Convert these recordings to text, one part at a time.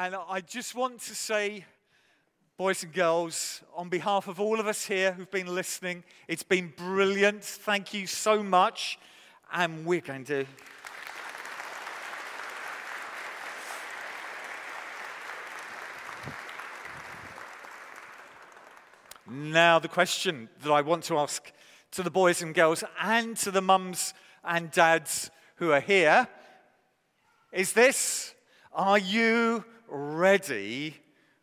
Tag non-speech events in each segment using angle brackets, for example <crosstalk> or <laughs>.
And I just want to say, boys and girls, on behalf of all of us here who've been listening, it's been brilliant. Thank you so much. And we're going to. Now, the question that I want to ask to the boys and girls and to the mums and dads who are here is this Are you ready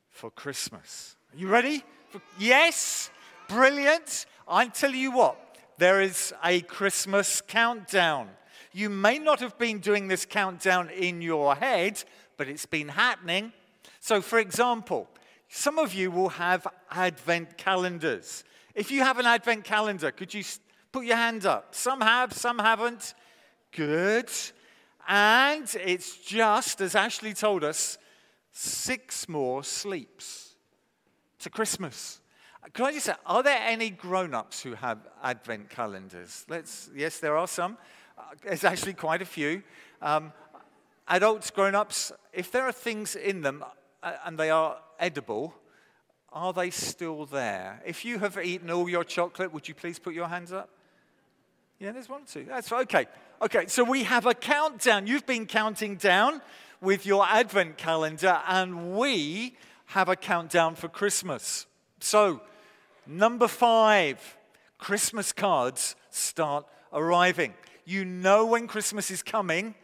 for Christmas? Are you ready? For, yes? Brilliant. I tell you what, there is a Christmas countdown. You may not have been doing this countdown in your head, but it's been happening. So, for example, some of you will have advent calendars. If you have an advent calendar, could you put your hand up? Some have, some haven't. Good. And it's just, as Ashley told us, six more sleeps to Christmas. Can I just say, are there any grown ups who have advent calendars? Let's, yes, there are some. Uh, there's actually quite a few. Um, adults, grown ups, if there are things in them uh, and they are edible, are they still there? If you have eaten all your chocolate, would you please put your hands up? Yeah, there's one or two. That's okay. Okay, so we have a countdown. You've been counting down with your advent calendar, and we have a countdown for Christmas. So, number five, Christmas cards start arriving. You know when Christmas is coming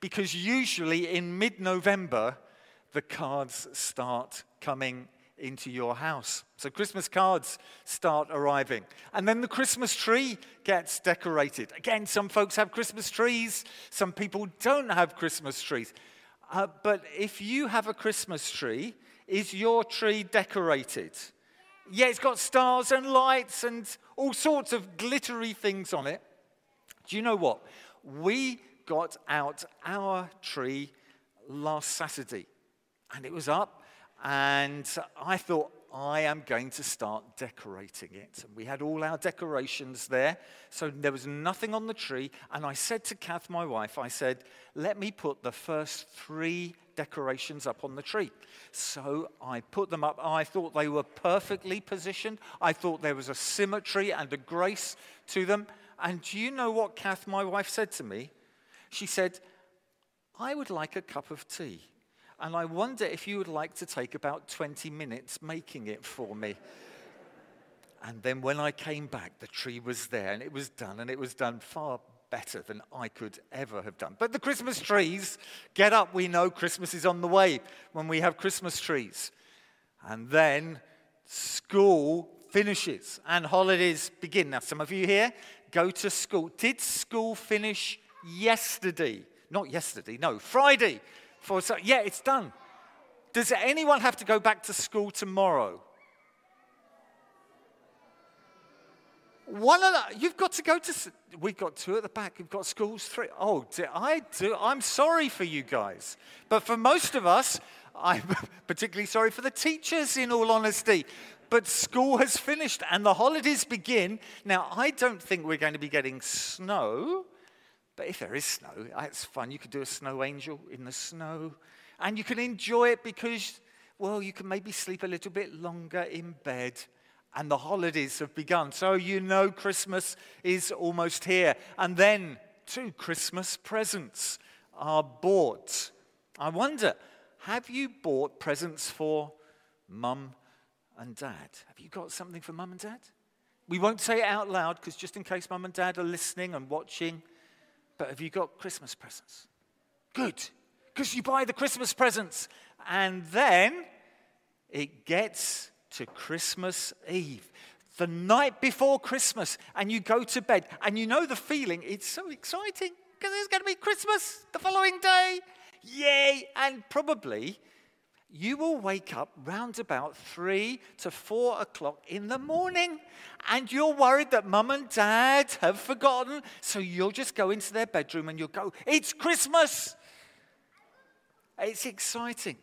because usually in mid November, the cards start coming into your house. So Christmas cards start arriving. And then the Christmas tree gets decorated. Again, some folks have Christmas trees, some people don't have Christmas trees. Uh, but if you have a Christmas tree, is your tree decorated? Yeah, it's got stars and lights and all sorts of glittery things on it. Do you know what? We got out our tree last Saturday and it was up and I thought, I am going to start decorating it. And we had all our decorations there. So there was nothing on the tree. And I said to Kath, my wife, I said, let me put the first three decorations up on the tree. So I put them up. I thought they were perfectly positioned. I thought there was a symmetry and a grace to them. And do you know what Kath, my wife, said to me? She said, I would like a cup of tea. And I wonder if you would like to take about 20 minutes making it for me. And then when I came back, the tree was there and it was done, and it was done far better than I could ever have done. But the Christmas trees, get up, we know Christmas is on the way when we have Christmas trees. And then school finishes and holidays begin. Now, some of you here go to school. Did school finish yesterday? Not yesterday, no, Friday for so yeah, it's done. Does anyone have to go back to school tomorrow? One of the, you've got to go to, we've got two at the back, we've got schools three. Oh, I do, I'm sorry for you guys. But for most of us, I'm <laughs> particularly sorry for the teachers, in all honesty. But school has finished and the holidays begin. Now, I don't think we're going to be getting snow. But if there is snow, it's fun. You could do a snow angel in the snow. And you can enjoy it because, well, you can maybe sleep a little bit longer in bed. And the holidays have begun. So you know Christmas is almost here. And then two Christmas presents are bought. I wonder, have you bought presents for mum and dad? Have you got something for mum and dad? We won't say it out loud because just in case mum and dad are listening and watching, but have you got Christmas presents? Good, because you buy the Christmas presents. And then it gets to Christmas Eve, the night before Christmas, and you go to bed, and you know the feeling, it's so exciting because it's going to be Christmas the following day. Yay! And probably you will wake up round about three to four o'clock in the morning and you're worried that mum and dad have forgotten. So you'll just go into their bedroom and you'll go, It's Christmas! It's exciting.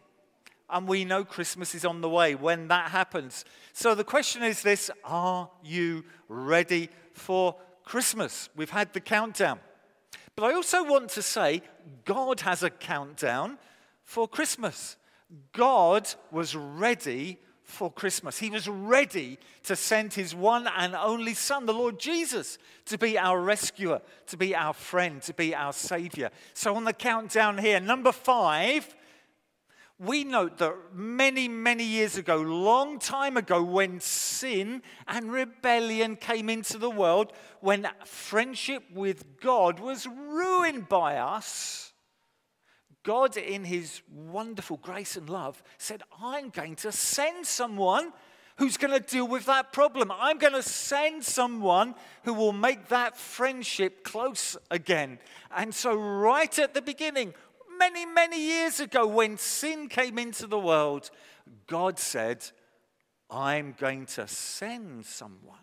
And we know Christmas is on the way when that happens. So the question is this Are you ready for Christmas? We've had the countdown. But I also want to say God has a countdown for Christmas. God was ready for Christmas. He was ready to send his one and only Son, the Lord Jesus, to be our rescuer, to be our friend, to be our Savior. So, on the countdown here, number five, we note that many, many years ago, long time ago, when sin and rebellion came into the world, when friendship with God was ruined by us God, in his wonderful grace and love, said, I'm going to send someone who's going to deal with that problem. I'm going to send someone who will make that friendship close again. And so, right at the beginning, many, many years ago, when sin came into the world, God said, I'm going to send someone.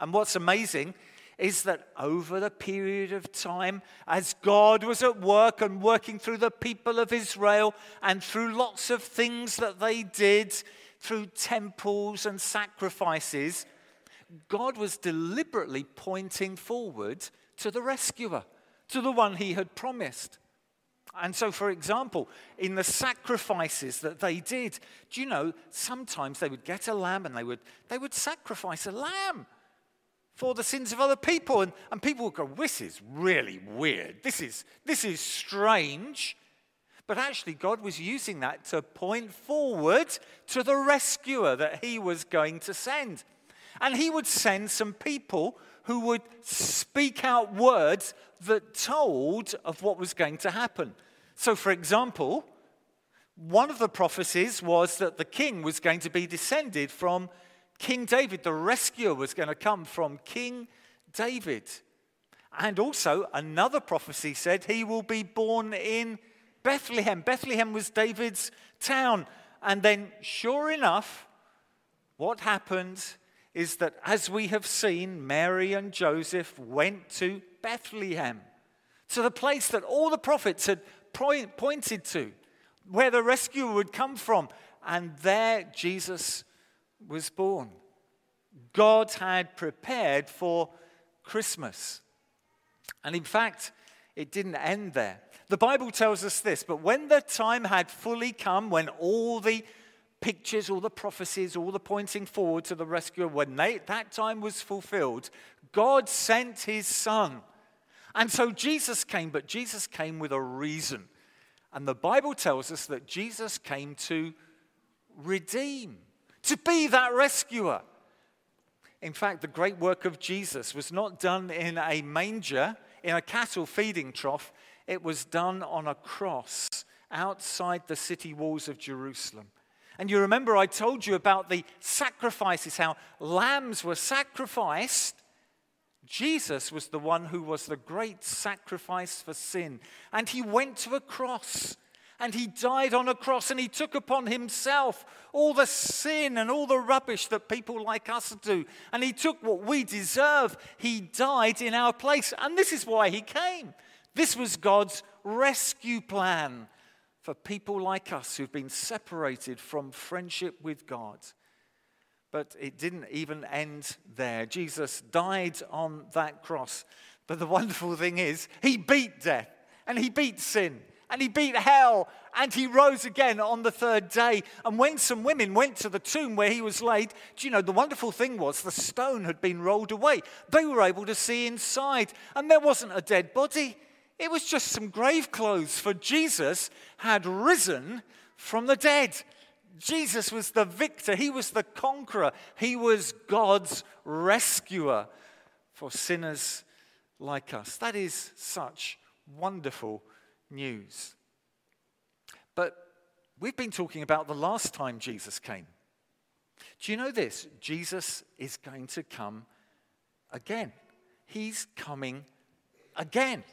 And what's amazing is that over the period of time, as God was at work and working through the people of Israel and through lots of things that they did, through temples and sacrifices, God was deliberately pointing forward to the rescuer, to the one he had promised. And so, for example, in the sacrifices that they did, do you know, sometimes they would get a lamb and they would, they would sacrifice a lamb for the sins of other people. And, and people would go, This is really weird. This is, this is strange. But actually, God was using that to point forward to the rescuer that he was going to send. And he would send some people who would speak out words that told of what was going to happen. So, for example, one of the prophecies was that the king was going to be descended from King David, the rescuer, was going to come from King David. And also, another prophecy said he will be born in Bethlehem. Bethlehem was David's town. And then, sure enough, what happened is that as we have seen, Mary and Joseph went to Bethlehem, to the place that all the prophets had point, pointed to, where the rescuer would come from. And there Jesus was born. God had prepared for Christmas. And in fact, it didn't end there. The Bible tells us this, but when the time had fully come, when all the pictures, all the prophecies, all the pointing forward to the rescuer, when they, that time was fulfilled, God sent his son. And so Jesus came, but Jesus came with a reason. And the Bible tells us that Jesus came to redeem to be that rescuer. In fact, the great work of Jesus was not done in a manger, in a cattle feeding trough, it was done on a cross outside the city walls of Jerusalem. And you remember I told you about the sacrifices, how lambs were sacrificed. Jesus was the one who was the great sacrifice for sin. And he went to a cross and he died on a cross and he took upon himself all the sin and all the rubbish that people like us do. And he took what we deserve. He died in our place. And this is why he came. This was God's rescue plan for people like us who've been separated from friendship with God. But it didn't even end there. Jesus died on that cross. But the wonderful thing is, he beat death and he beat sin and he beat hell and he rose again on the third day. And when some women went to the tomb where he was laid, do you know, the wonderful thing was the stone had been rolled away. They were able to see inside, and there wasn't a dead body. It was just some grave clothes, for Jesus had risen from the dead. Jesus was the victor, he was the conqueror, he was God's rescuer for sinners like us. That is such wonderful news. But we've been talking about the last time Jesus came. Do you know this? Jesus is going to come again. He's coming again.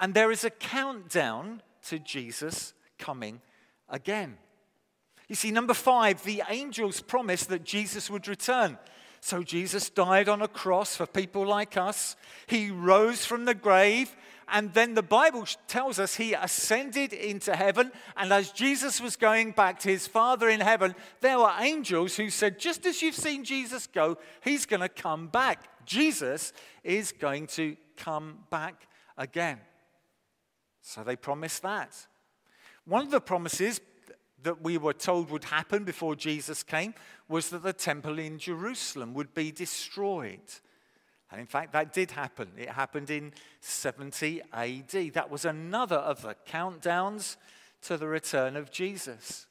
And there is a countdown to Jesus coming again. You see, number five, the angels promised that Jesus would return. So Jesus died on a cross for people like us. He rose from the grave and then the Bible tells us he ascended into heaven. And as Jesus was going back to his Father in heaven, there were angels who said, Just as you've seen Jesus go, he's going to come back. Jesus is going to come back again. So they promised that. One of the promises that we were told would happen before Jesus came was that the temple in Jerusalem would be destroyed. And in fact, that did happen. It happened in 70 AD. That was another of the countdowns to the return of Jesus.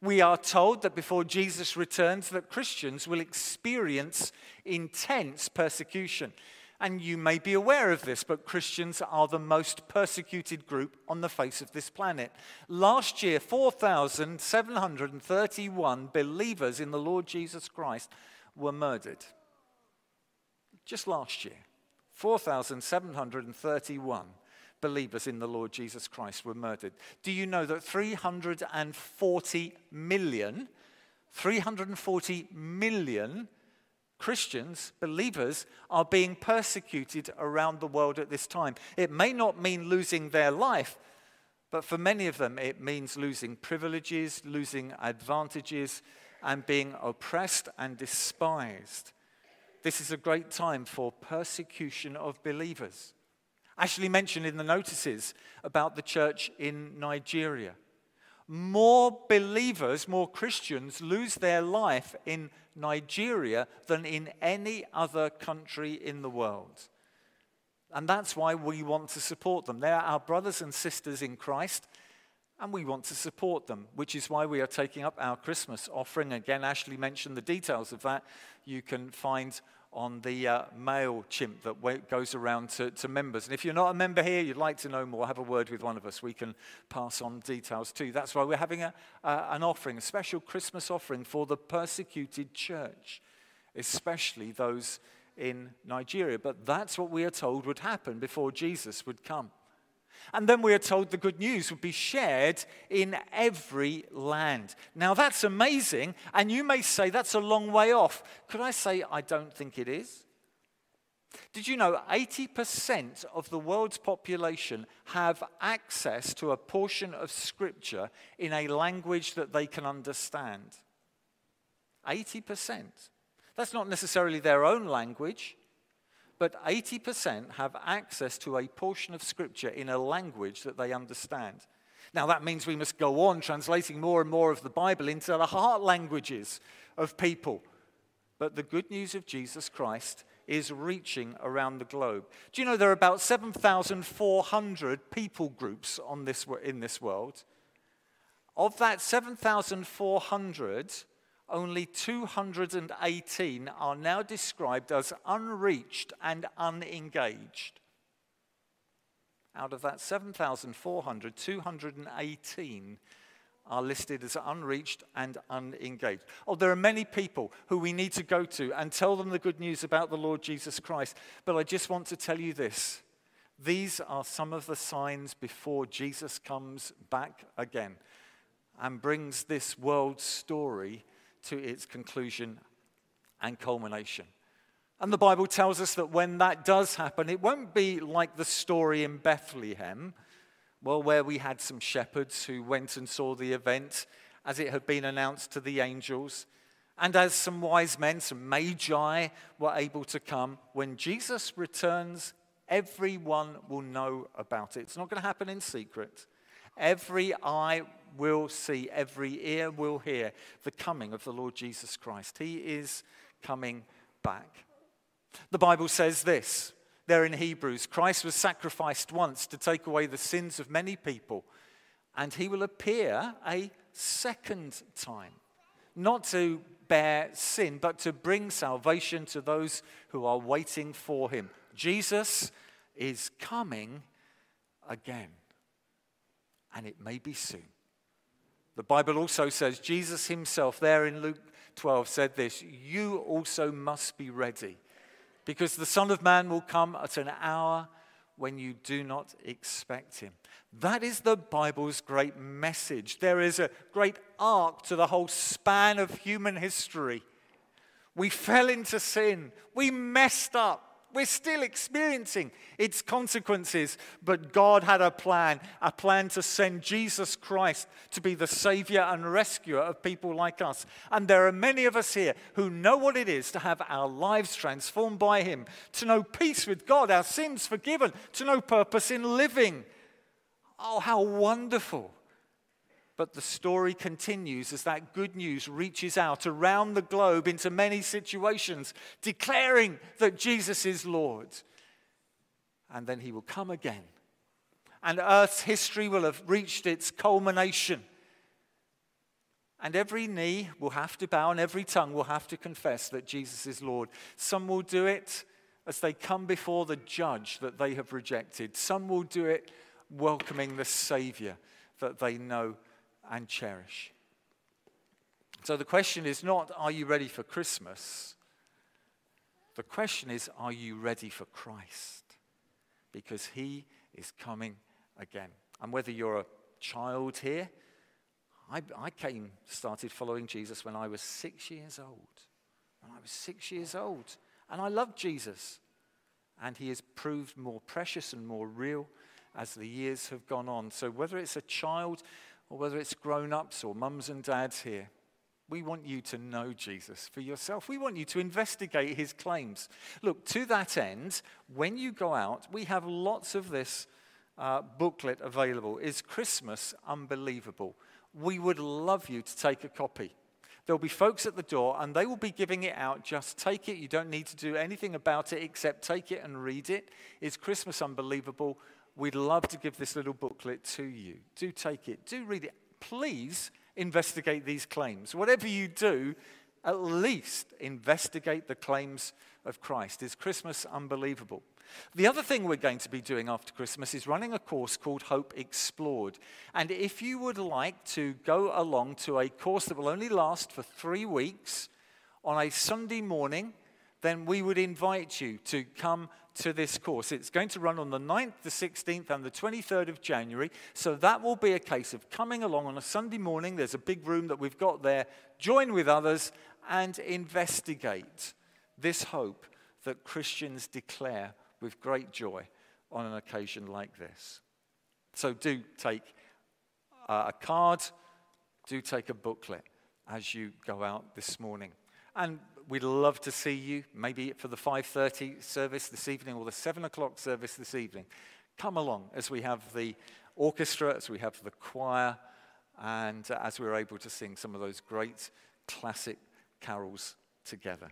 We are told that before Jesus returns that Christians will experience intense persecution. And you may be aware of this, but Christians are the most persecuted group on the face of this planet. Last year, 4,731 believers in the Lord Jesus Christ were murdered. Just last year, 4,731 believers in the Lord Jesus Christ were murdered. Do you know that 340 million, 340 million Christians, believers, are being persecuted around the world at this time. It may not mean losing their life, but for many of them, it means losing privileges, losing advantages, and being oppressed and despised. This is a great time for persecution of believers. Ashley mentioned in the notices about the church in Nigeria. More believers, more Christians lose their life in Nigeria than in any other country in the world. And that's why we want to support them. They're our brothers and sisters in Christ, and we want to support them, which is why we are taking up our Christmas offering. Again, Ashley mentioned the details of that. You can find on the uh, MailChimp that goes around to, to, members. And if you're not a member here, you'd like to know more, have a word with one of us. We can pass on details too. That's why we're having a, uh, an offering, a special Christmas offering for the persecuted church, especially those in Nigeria. But that's what we are told would happen before Jesus would come. And then we are told the good news would be shared in every land. Now that's amazing, and you may say that's a long way off. Could I say I don't think it is? Did you know 80% of the world's population have access to a portion of Scripture in a language that they can understand? 80%. That's not necessarily their own language, but 80% have access to a portion of Scripture in a language that they understand. Now, that means we must go on translating more and more of the Bible into the heart languages of people. But the good news of Jesus Christ is reaching around the globe. Do you know there are about 7,400 people groups on this, in this world? Of that 7,400, only 218 are now described as unreached and unengaged. Out of that 7,400, 218 are listed as unreached and unengaged. Oh, there are many people who we need to go to and tell them the good news about the Lord Jesus Christ. But I just want to tell you this these are some of the signs before Jesus comes back again and brings this world story to its conclusion and culmination. And the Bible tells us that when that does happen, it won't be like the story in Bethlehem, well, where we had some shepherds who went and saw the event as it had been announced to the angels. And as some wise men, some magi, were able to come, when Jesus returns, everyone will know about it. It's not going to happen in secret. Every eye will see, every ear will hear the coming of the Lord Jesus Christ. He is coming back. The Bible says this there in Hebrews Christ was sacrificed once to take away the sins of many people, and he will appear a second time, not to bear sin, but to bring salvation to those who are waiting for him. Jesus is coming again, and it may be soon. The Bible also says, Jesus himself, there in Luke 12, said this You also must be ready, because the Son of Man will come at an hour when you do not expect him. That is the Bible's great message. There is a great arc to the whole span of human history. We fell into sin, we messed up. We're still experiencing its consequences, but God had a plan a plan to send Jesus Christ to be the Savior and rescuer of people like us. And there are many of us here who know what it is to have our lives transformed by Him, to know peace with God, our sins forgiven, to know purpose in living. Oh, how wonderful! But the story continues as that good news reaches out around the globe into many situations, declaring that Jesus is Lord. And then he will come again. And Earth's history will have reached its culmination. And every knee will have to bow and every tongue will have to confess that Jesus is Lord. Some will do it as they come before the judge that they have rejected. Some will do it welcoming the Savior that they know and cherish. So the question is not, are you ready for Christmas? The question is, are you ready for Christ? Because he is coming again. And whether you're a child here, I, I came, started following Jesus when I was six years old. When I was six years old. And I loved Jesus. And he has proved more precious and more real as the years have gone on. So whether it's a child or whether it's grown ups or mums and dads here, we want you to know Jesus for yourself. We want you to investigate his claims. Look, to that end, when you go out, we have lots of this uh, booklet available. Is Christmas unbelievable? We would love you to take a copy. There'll be folks at the door and they will be giving it out. Just take it. You don't need to do anything about it except take it and read it. Is Christmas unbelievable? We'd love to give this little booklet to you. Do take it. Do read it. Please investigate these claims. Whatever you do, at least investigate the claims of Christ. Is Christmas unbelievable? The other thing we're going to be doing after Christmas is running a course called Hope Explored. And if you would like to go along to a course that will only last for three weeks on a Sunday morning, then we would invite you to come to this course. It's going to run on the 9th, the 16th, and the 23rd of January. So that will be a case of coming along on a Sunday morning. There's a big room that we've got there. Join with others and investigate this hope that Christians declare with great joy on an occasion like this. So do take uh, a card, do take a booklet as you go out this morning. And we'd love to see you, maybe for the 5.30 service this evening or the 7 o'clock service this evening. Come along as we have the orchestra, as we have the choir, and as we're able to sing some of those great classic carols together.